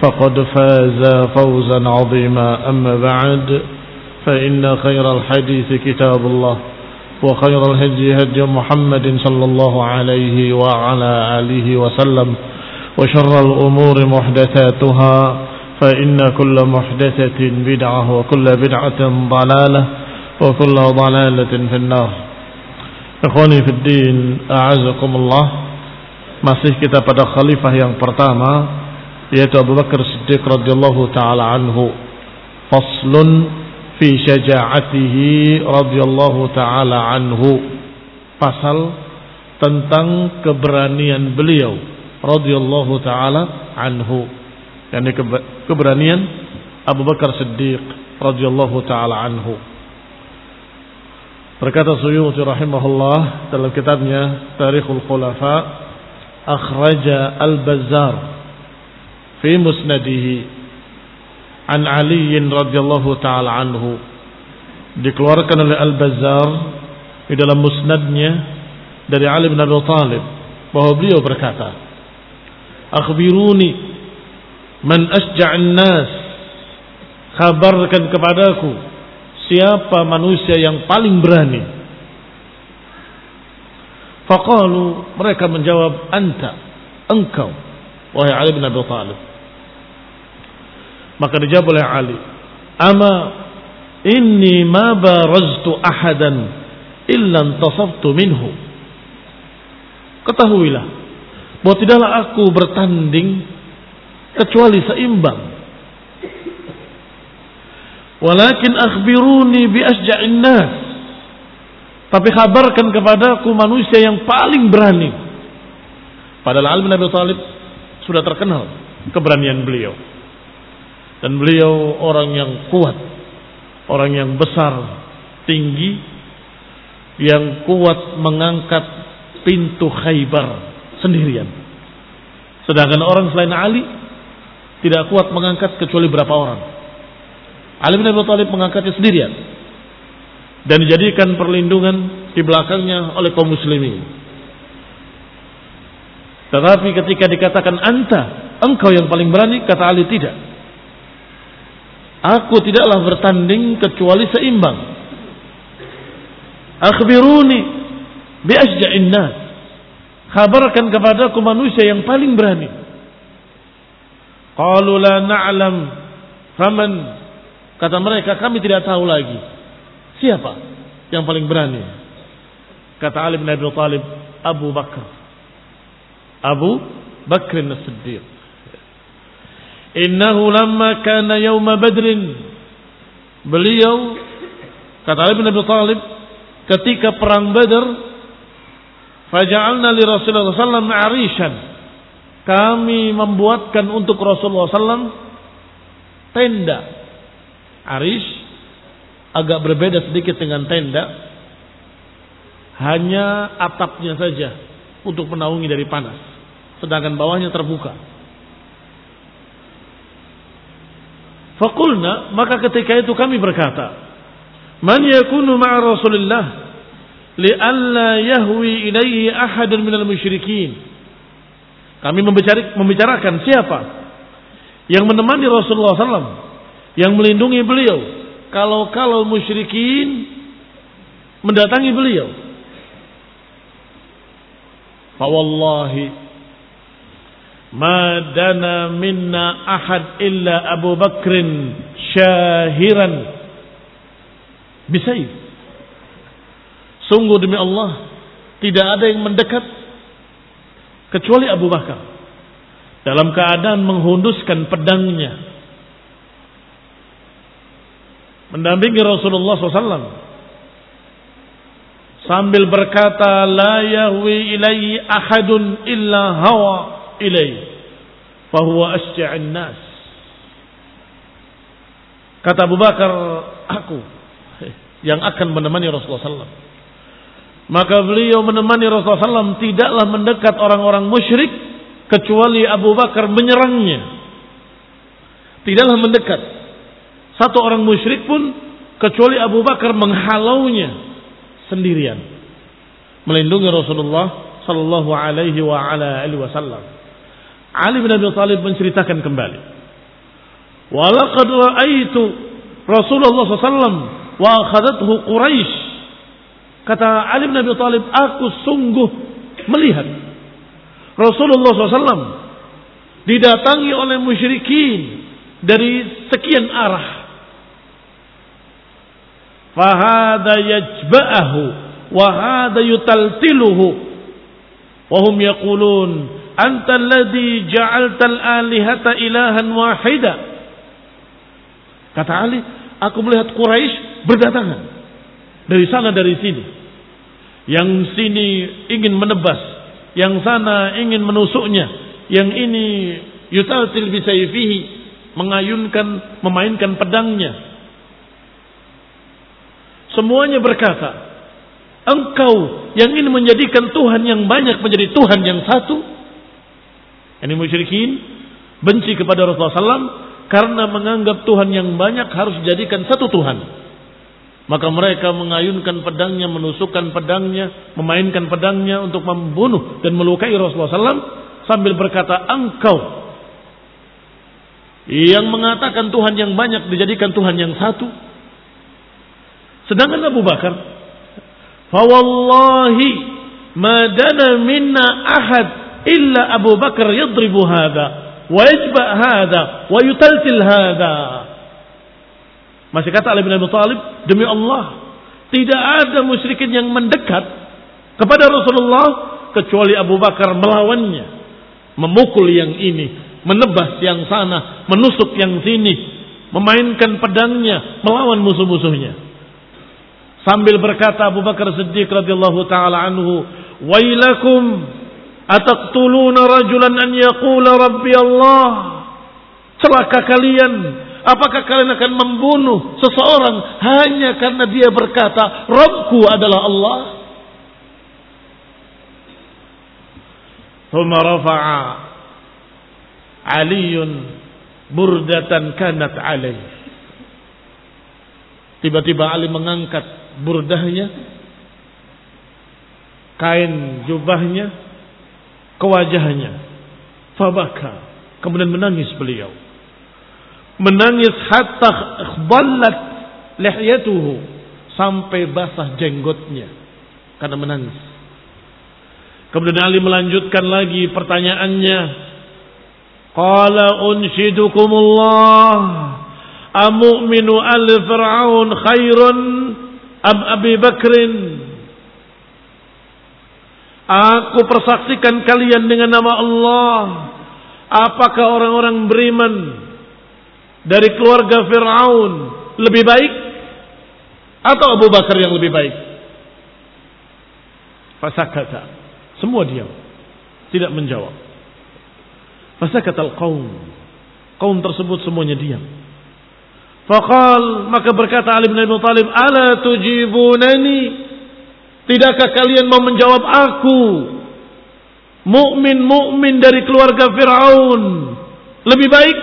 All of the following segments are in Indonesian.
فقد فاز فوزا عظيما. أما بعد فإن خير الحديث كتاب الله وخير الهدي هدي محمد صلى الله عليه وعلى آله وسلم وشر الأمور محدثاتها فإن كل محدثة بدعة وكل بدعة ضلالة وكل ضلالة في النار. إخواني في الدين أعزكم الله. Masih kita pada khalifah yang pertama. Yaitu Abu Bakar Siddiq radhiyallahu taala anhu. Faslun fi syaja'atihi radhiyallahu taala anhu. Pasal tentang keberanian beliau radhiyallahu taala anhu. Yakni keberanian Abu Bakar Siddiq radhiyallahu taala anhu. Berkata Suyuti rahimahullah dalam kitabnya Tarikhul Khulafa akhraja Al-Bazzar fi musnadihi. An Ali radhiyallahu taala anhu. Dikeluarkan oleh Al-Bazzar di dalam musnadnya dari Ali bin Abi Thalib bahwa beliau berkata akhbiruni man asja'an nas kabarkan kepadaku siapa manusia yang paling berani. Faqalu mereka menjawab anta engkau wahai Ali bin Abi Thalib maka dijawab oleh Ali ama inni ma baraztu ahadan illa intasabtu minhu ketahuilah bahwa tidaklah aku bertanding kecuali seimbang walakin akhbiruni bi asja'in nas tapi kabarkan kepadaku manusia yang paling berani. Padahal Ali bin Abi Thalib sudah terkenal keberanian beliau. Dan beliau orang yang kuat, orang yang besar, tinggi, yang kuat mengangkat pintu Khaybar sendirian. Sedangkan orang selain Ali tidak kuat mengangkat kecuali berapa orang. Ali bin Abi Thalib mengangkatnya sendirian dan dijadikan perlindungan di belakangnya oleh kaum muslimin. Tetapi ketika dikatakan anta, engkau yang paling berani, kata Ali tidak. Aku tidaklah bertanding kecuali seimbang. Akhbiruni bi asja'in nas. Kabarkan kepadaku manusia yang paling berani. Qalu la na'lam faman kata mereka kami tidak tahu lagi Siapa yang paling berani? Kata Ali bin Abi Thalib, Abu Bakar. Abu Bakr as-Siddiq. Innahu lamma kana yawma Badrin. Beliau kata Ali bin Abi Thalib ketika perang Badar faja'alna li Rasulullah alaihi arishan. Kami membuatkan untuk Rasulullah sallallahu tenda. Arish agak berbeda sedikit dengan tenda. Hanya atapnya saja untuk menaungi dari panas. Sedangkan bawahnya terbuka. Fakulna, maka ketika itu kami berkata, Man yakunu ma'a Rasulillah li'alla yahwi ilaihi ahadan minal musyrikin. Kami membicarakan siapa yang menemani Rasulullah SAW, yang melindungi beliau. Kalau-kalau musyrikin mendatangi beliau. Fawallahi ma dana minna ahad illa Abu Bakrin syahiran. Bisaif. Sungguh demi Allah, tidak ada yang mendekat kecuali Abu Bakar. Dalam keadaan menghunduskan pedangnya. Mendampingi Rasulullah SAW sambil berkata la yahwi ilaihi ahadun illa hawa ilaihi fahuwa asja'in nas kata Abu Bakar aku yang akan menemani Rasulullah SAW. Maka beliau menemani Rasulullah SAW tidaklah mendekat orang-orang musyrik kecuali Abu Bakar menyerangnya. Tidaklah mendekat satu orang musyrik pun kecuali Abu Bakar menghalaunya sendirian. Melindungi Rasulullah sallallahu alaihi wa ala alihi wasallam. Ali bin Abi Thalib menceritakan kembali. Walaqad ra'aitu Rasulullah sallallahu wa Quraisy. Kata Ali bin Abi Thalib, aku sungguh melihat Rasulullah SAW didatangi oleh musyrikin dari sekian arah. Fahada yajba'ahu wa hada yutaltiluhu wa hum yaqulun anta alladhi ja'alta al-alihata ilahan wahida. Kata Ali, aku melihat Quraisy berdatangan dari sana dari sini. Yang sini ingin menebas, yang sana ingin menusuknya, yang ini yutaltil bisayfihi mengayunkan memainkan pedangnya. Semuanya berkata, engkau yang ingin menjadikan Tuhan yang banyak menjadi Tuhan yang satu. Ini musyrikin benci kepada Rasulullah SAW karena menganggap Tuhan yang banyak harus dijadikan satu Tuhan. Maka mereka mengayunkan pedangnya, menusukkan pedangnya, memainkan pedangnya untuk membunuh dan melukai Rasulullah SAW sambil berkata, engkau yang mengatakan Tuhan yang banyak dijadikan Tuhan yang satu. Sedangkan Abu Bakar, Fawallahi madana minna ahad illa Abu Bakar yadribu hada wa yajba hada wa yutaltil hada. Masih kata Ali bin Abi Thalib, demi Allah, tidak ada musyrikin yang mendekat kepada Rasulullah kecuali Abu Bakar melawannya, memukul yang ini, menebas yang sana, menusuk yang sini, memainkan pedangnya, melawan musuh-musuhnya. Sambil berkata Abu Bakar Siddiq radhiyallahu taala anhu, "Wailakum ataqtuluna rajulan an yaqula rabbi Allah?" Celaka kalian Apakah kalian akan membunuh seseorang hanya karena dia berkata, Robku adalah Allah? Thumma rafa'a Aliyun burdatan kanat alaih. Tiba-tiba Ali mengangkat burdahnya, kain jubahnya, ke wajahnya. Fabaka. Kemudian menangis beliau menangis hatta ballat lihyatuhu sampai basah jenggotnya karena menangis. Kemudian Ali melanjutkan lagi pertanyaannya. Qala unshidukumullah amu'minu al fir'aun khairun am Abi Bakrin Aku persaksikan kalian dengan nama Allah Apakah orang-orang beriman dari keluarga Fir'aun lebih baik atau Abu Bakar yang lebih baik? Fasakata. Semua diam. Tidak menjawab. Fasakata al-qawm. Kaum tersebut semuanya diam. Fakal maka berkata Ali bin Abi Thalib, "Ala tujibunani?" Tidakkah kalian mau menjawab aku? Mukmin-mukmin dari keluarga Firaun lebih baik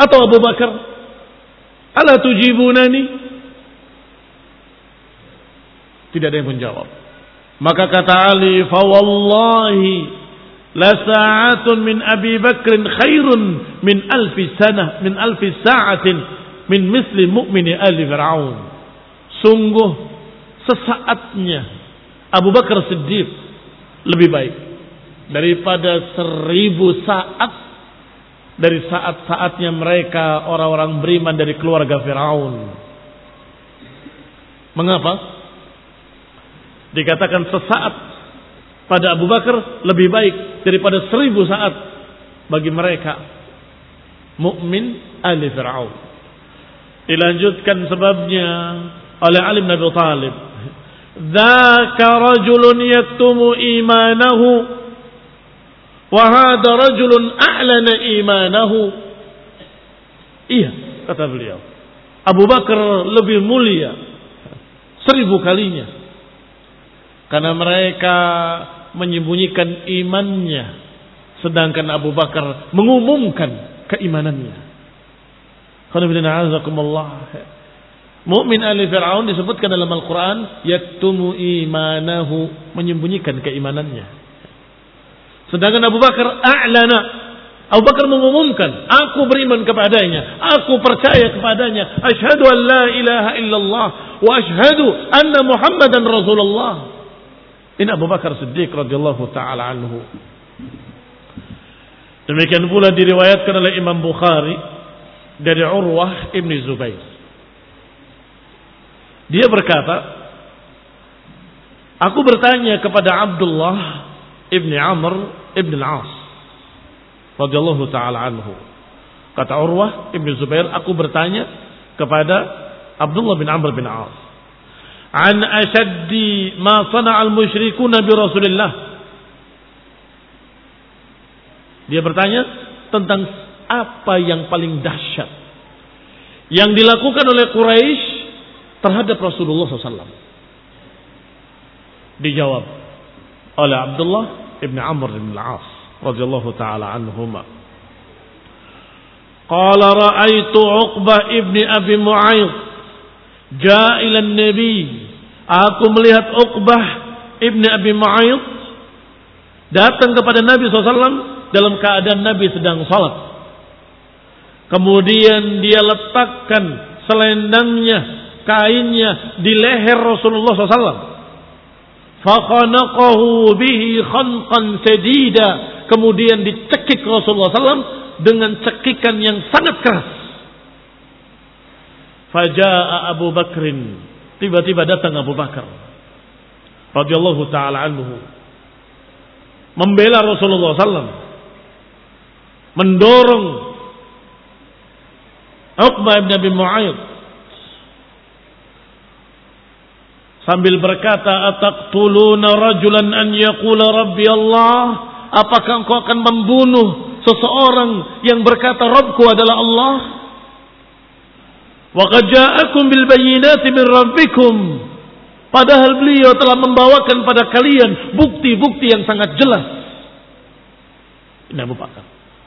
atau Abu Bakar? Ala tujibunani? Tidak ada yang menjawab. Maka kata Ali, "Fawallahi la sa'atun min Abi Bakr khairun min alfi sanah min alfi sa'atin min misli mu'mini ali Fir'aun." Sungguh sesaatnya Abu Bakar Siddiq lebih baik daripada seribu saat dari saat-saatnya mereka orang-orang beriman dari keluarga Firaun. Mengapa? Dikatakan sesaat pada Abu Bakar lebih baik daripada seribu saat bagi mereka mukmin ahli Firaun. Dilanjutkan sebabnya oleh Ali bin Abi Thalib. Dzaka rajulun yaktumu imanahu Wahada rajulun a'lana imanahu. Iya, kata beliau. Abu Bakar lebih mulia seribu kalinya. Karena mereka menyembunyikan imannya. Sedangkan Abu Bakar mengumumkan keimanannya. Mu'min ali Fir'aun disebutkan dalam Al-Quran. Yaktumu imanahu. Menyembunyikan keimanannya. Sedangkan Abu Bakar a'lana. Abu Bakar mengumumkan, aku beriman kepadanya, aku percaya kepadanya, asyhadu an la ilaha illallah wa asyhadu anna Muhammadan Rasulullah. Ini Abu Bakar Siddiq radhiyallahu taala anhu. Demikian pula diriwayatkan oleh Imam Bukhari dari Urwah ibn Zubair. Dia berkata, Aku bertanya kepada Abdullah Ibn Amr Ibn Al-As radhiyallahu taala anhu. Kata Urwah Ibn Zubair, aku bertanya kepada Abdullah bin Amr bin As. An ashaddi ma sana'a al-musyrikun bi Rasulillah. Dia bertanya tentang apa yang paling dahsyat yang dilakukan oleh Quraisy terhadap Rasulullah SAW. Dijawab, oleh Abdullah ibn Amr bin Al-As radhiyallahu taala anhuma. Qala ra'aitu Uqbah ibn Abi Mu'ayth jaa ila Nabi. Aku melihat Uqbah ibn Abi Mu'ayth datang kepada Nabi SAW dalam keadaan Nabi sedang salat. Kemudian dia letakkan selendangnya, kainnya di leher Rasulullah SAW Fakhanaqahu bihi khanqan sedida. Kemudian dicekik Rasulullah SAW dengan cekikan yang sangat keras. Faja'a Abu Bakrin. Tiba-tiba datang Abu Bakar. radhiyallahu ta'ala anhu. Membela Rasulullah SAW. Mendorong Uqbah ibn Abi Mu'ayyid sambil berkata ataqtuluna rajulan an yaqula rabbi Allah? Apakah engkau akan membunuh seseorang yang berkata Rabbku adalah Allah? Wa qad ja'akum bil bayyinati min rabbikum. Padahal beliau telah membawakan pada kalian bukti-bukti yang sangat jelas. Ini Abu Bakar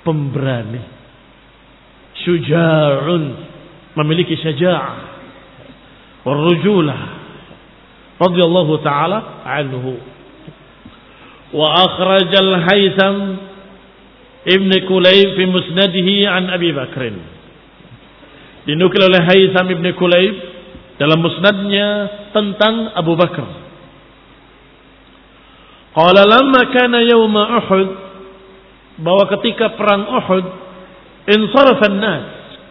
pemberani. Syuja'un memiliki syaja'ah. Warujulah radhiyallahu taala anhu. Wa akhraj al-Haytham Ibn Kulayb fi musnadihi an Abi Bakr. Dinukil oleh Haytham Ibn Kulayb dalam musnadnya tentang Abu Bakar. Qala lamma kana yawma Uhud bahwa ketika perang Uhud insarafa an-nas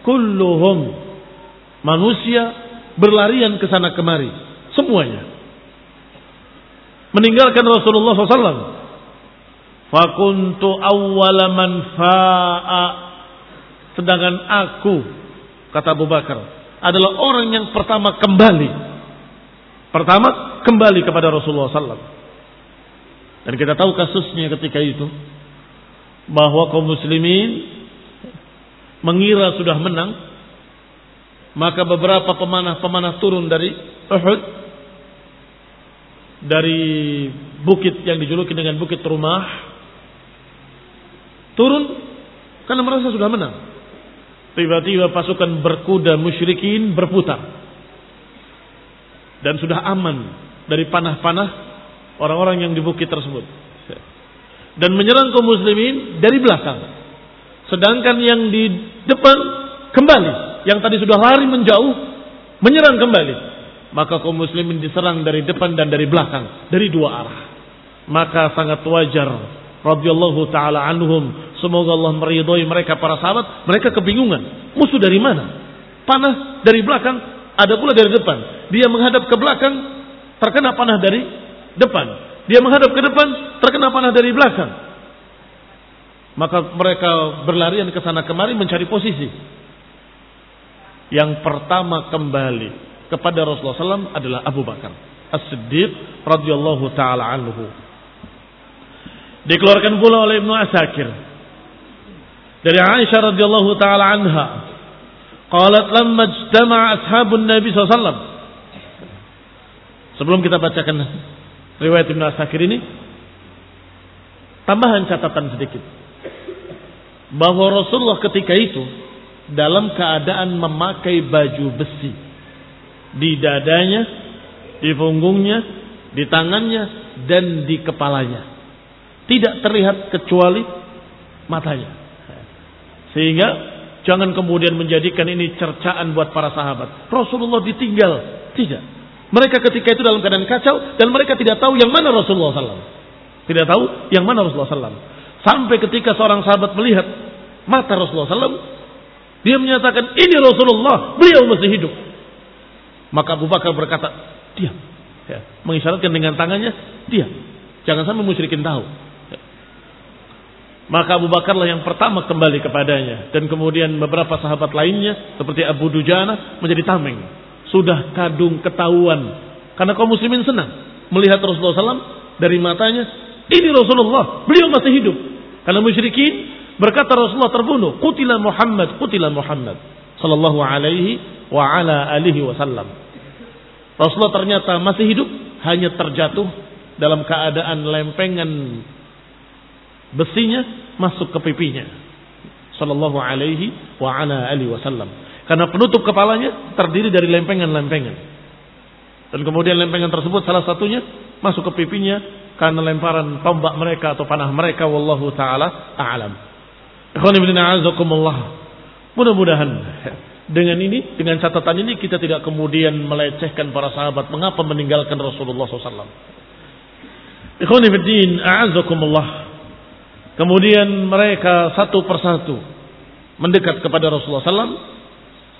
kulluhum manusia berlarian ke sana kemari semuanya meninggalkan Rasulullah SAW. Fakuntu awwala man fa'a. Sedangkan aku, kata Abu Bakar, adalah orang yang pertama kembali. Pertama kembali kepada Rasulullah SAW. Dan kita tahu kasusnya ketika itu. Bahwa kaum muslimin mengira sudah menang. Maka beberapa pemanah-pemanah turun dari Uhud dari bukit yang dijuluki dengan bukit rumah turun karena merasa sudah menang. Tiba-tiba pasukan berkuda musyrikin berputar. Dan sudah aman dari panah-panah orang-orang yang di bukit tersebut. Dan menyerang kaum muslimin dari belakang. Sedangkan yang di depan kembali. Yang tadi sudah lari menjauh, menyerang kembali. Maka kaum muslimin diserang dari depan dan dari belakang. Dari dua arah. Maka sangat wajar radhiyallahu taala anhum semoga Allah meridhoi mereka para sahabat mereka kebingungan musuh dari mana? Panah dari belakang ada pula dari depan. Dia menghadap ke belakang terkena panah dari depan. Dia menghadap ke depan terkena panah dari belakang. Maka mereka berlarian ke sana kemari mencari posisi. Yang pertama kembali kepada Rasulullah SAW adalah Abu Bakar As-Siddiq radhiyallahu taala anhu Dikeluarkan pula oleh Ibnu Asakir dari Aisyah radhiyallahu taala anha. Qalat lamma ijtama'a ashabun Nabi sallallahu Sebelum kita bacakan riwayat Ibnu Asakir ini, tambahan catatan sedikit. Bahwa Rasulullah ketika itu dalam keadaan memakai baju besi di dadanya, di punggungnya, di tangannya dan di kepalanya. Tidak terlihat kecuali matanya. Sehingga jangan kemudian menjadikan ini cercaan buat para sahabat. Rasulullah ditinggal. Tidak. Mereka ketika itu dalam keadaan kacau dan mereka tidak tahu yang mana Rasulullah SAW. Tidak tahu yang mana Rasulullah SAW. Sampai ketika seorang sahabat melihat mata Rasulullah SAW, dia menyatakan ini Rasulullah, beliau masih hidup. Maka Abu Bakar berkata, diam. Ya, mengisyaratkan dengan tangannya, diam. Jangan sampai musyrikin tahu. Maka Abu Bakarlah yang pertama kembali kepadanya. Dan kemudian beberapa sahabat lainnya seperti Abu Dujana menjadi tameng. Sudah kadung ketahuan. Karena kaum muslimin senang melihat Rasulullah SAW dari matanya. Ini Rasulullah, beliau masih hidup. Karena musyrikin berkata Rasulullah terbunuh. Kutila Muhammad, kutila Muhammad. Sallallahu alaihi wa ala alihi wasallam. Rasulullah ternyata masih hidup. Hanya terjatuh dalam keadaan lempengan besinya masuk ke pipinya. Sallallahu alaihi wa ala alihi wasallam. Karena penutup kepalanya terdiri dari lempengan-lempengan. Dan kemudian lempengan tersebut salah satunya masuk ke pipinya karena lemparan tombak mereka atau panah mereka wallahu taala a'lam. Ikhwan. Mudah-mudahan dengan ini, dengan catatan ini kita tidak kemudian melecehkan para sahabat mengapa meninggalkan Rasulullah SAW. Ikhwan ibn a'azakumullah. Kemudian mereka satu persatu mendekat kepada Rasulullah SAW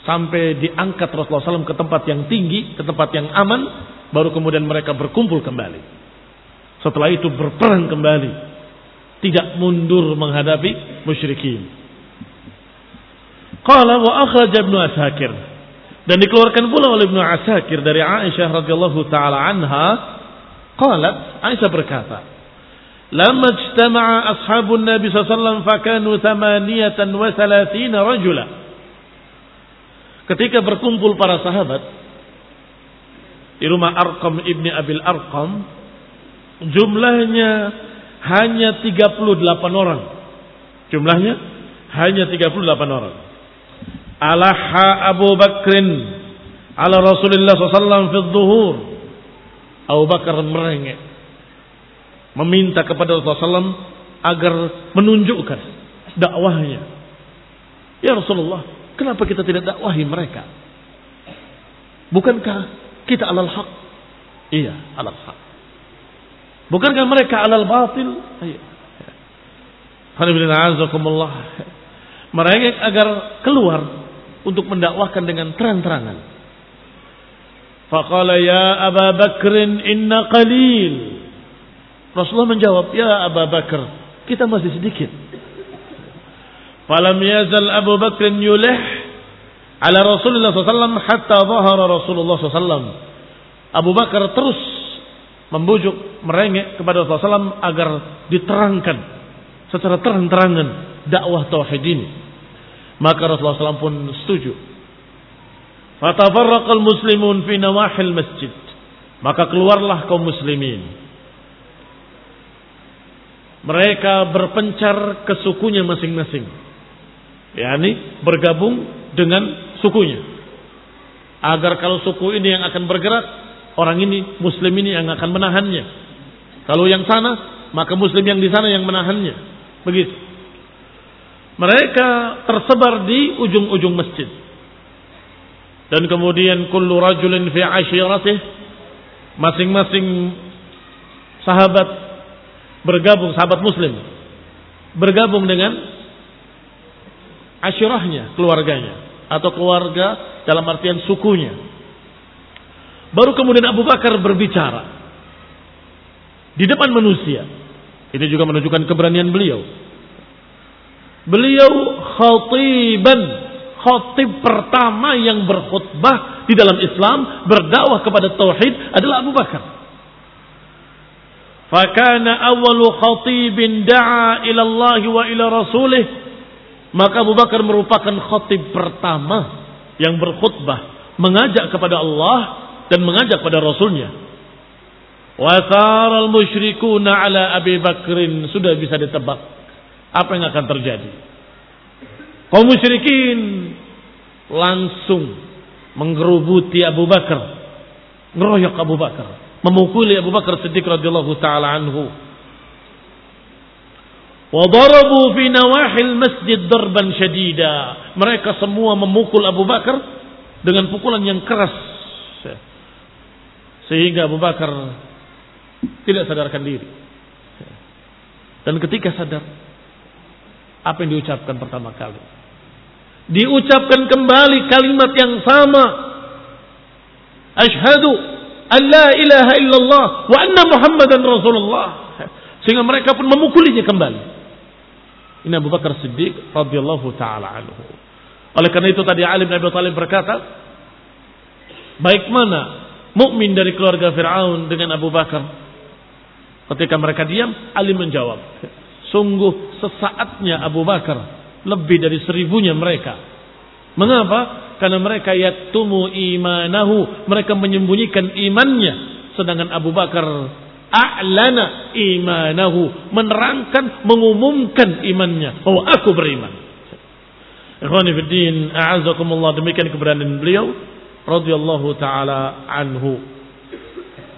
sampai diangkat Rasulullah SAW ke tempat yang tinggi, ke tempat yang aman, baru kemudian mereka berkumpul kembali. Setelah itu berperang kembali, tidak mundur menghadapi musyrikin. Qala wa akhraj Ibnu Asakir. Dan dikeluarkan pula oleh Ibnu Asakir dari Aisyah radhiyallahu taala anha, qalat Aisyah berkata, "Lamma ijtama'a ashabun Nabi sallallahu alaihi wasallam fakanu 38 rajula." Ketika berkumpul para sahabat di rumah Arqam ibni Abil Arqam, jumlahnya hanya 38 orang. Jumlahnya hanya 38 orang alaha Abu Bakrin ala Rasulullah SAW fi dhuhur Abu Bakar merengek meminta kepada Rasulullah SAW agar menunjukkan dakwahnya. Ya Rasulullah, kenapa kita tidak dakwahi mereka? Bukankah kita alal haq? Iya, alal haq. Bukankah mereka alal batil? Iya. Alhamdulillah, mereka agar keluar untuk mendakwahkan dengan terang-terangan. Faqala ya Abu Bakrin inna qalil Rasulullah menjawab, "Ya Abu Bakar, kita masih sedikit." Falam yazal Abu Bakar yulih ala Rasulullah SAW hatta zahara Rasulullah SAW. Abu Bakar terus membujuk, merengek kepada Rasulullah SAW agar diterangkan secara terang-terangan dakwah tauhid ini. Maka Rasulullah SAW pun setuju. Fatafarraqal muslimun fi nawahil masjid. Maka keluarlah kaum muslimin mereka berpencar ke sukunya masing-masing. yakni bergabung dengan sukunya. Agar kalau suku ini yang akan bergerak, orang ini, muslim ini yang akan menahannya. Kalau yang sana, maka muslim yang di sana yang menahannya. Begitu. Mereka tersebar di ujung-ujung masjid. Dan kemudian kullu rajulin fi ashiratih masing-masing sahabat bergabung sahabat muslim bergabung dengan asyirahnya, keluarganya atau keluarga dalam artian sukunya. Baru kemudian Abu Bakar berbicara di depan manusia. Ini juga menunjukkan keberanian beliau. Beliau khatiban, khatib pertama yang berkhutbah di dalam Islam, berdakwah kepada tauhid adalah Abu Bakar. Fakana awalu khatibin da'a ila Allah wa ila rasulih. Maka Abu Bakar merupakan khatib pertama yang berkhutbah. Mengajak kepada Allah dan mengajak kepada Rasulnya. Wasar al-musyrikuna ala Abi Bakrin. Sudah bisa ditebak. Apa yang akan terjadi. Kaum musyrikin langsung menggerubuti Abu Bakar. Ngeroyok Abu Bakar memukuli Abu Bakar Siddiq radhiyallahu taala anhu. Wa darabu fi nawahil masjid darban syadida. Mereka semua memukul Abu Bakar dengan pukulan yang keras. Sehingga Abu Bakar tidak sadarkan diri. Dan ketika sadar, apa yang diucapkan pertama kali? Diucapkan kembali kalimat yang sama. Ashhadu an la ilaha illallah wa anna muhammadan rasulullah sehingga mereka pun memukulinya kembali ini Abu Bakar Siddiq radhiyallahu taala anhu oleh karena itu tadi Ali bin Abi berkata baik mana mukmin dari keluarga Firaun dengan Abu Bakar ketika mereka diam Ali menjawab sungguh sesaatnya Abu Bakar lebih dari seribunya mereka. Mengapa? Karena mereka yaktumu imanahu. Mereka menyembunyikan imannya. Sedangkan Abu Bakar a'lana imanahu. Menerangkan mengumumkan imannya. Bahwa aku beriman. Ikhwani fiddin a'azakumullah. Demikian keberanian beliau. Radhiyallahu taala anhu.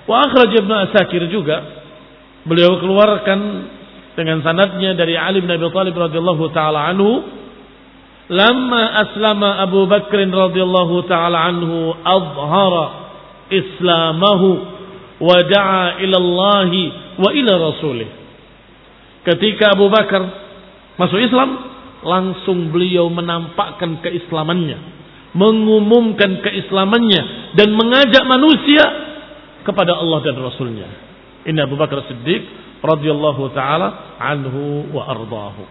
Wa akhraj Ibnu Asakir juga. Beliau keluarkan dengan sanadnya dari Ali bin Abi Thalib radhiyallahu taala anhu Lama aslama Abu Bakr radhiyallahu taala anhu azhara islamahu wa da'a ila Allah wa ila rasulih. Ketika Abu Bakar masuk Islam, langsung beliau menampakkan keislamannya, mengumumkan keislamannya dan mengajak manusia kepada Allah dan Rasulnya. Ini Abu Bakar Siddiq radhiyallahu taala anhu wa ardahu.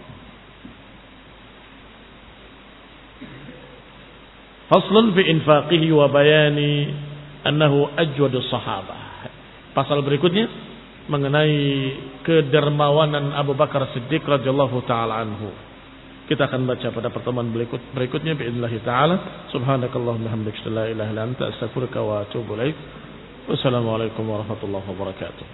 Faslun fi infaqihi wa bayani annahu ajwadu sahabah. Pasal berikutnya mengenai kedermawanan Abu Bakar Siddiq radhiyallahu taala anhu. Kita akan baca pada pertemuan berikut berikutnya باذنillah taala. Subhanakallahumma hamdaka la ilaha illa anta astaghfiruka wa atubu ilaik. Wassalamualaikum warahmatullahi wabarakatuh.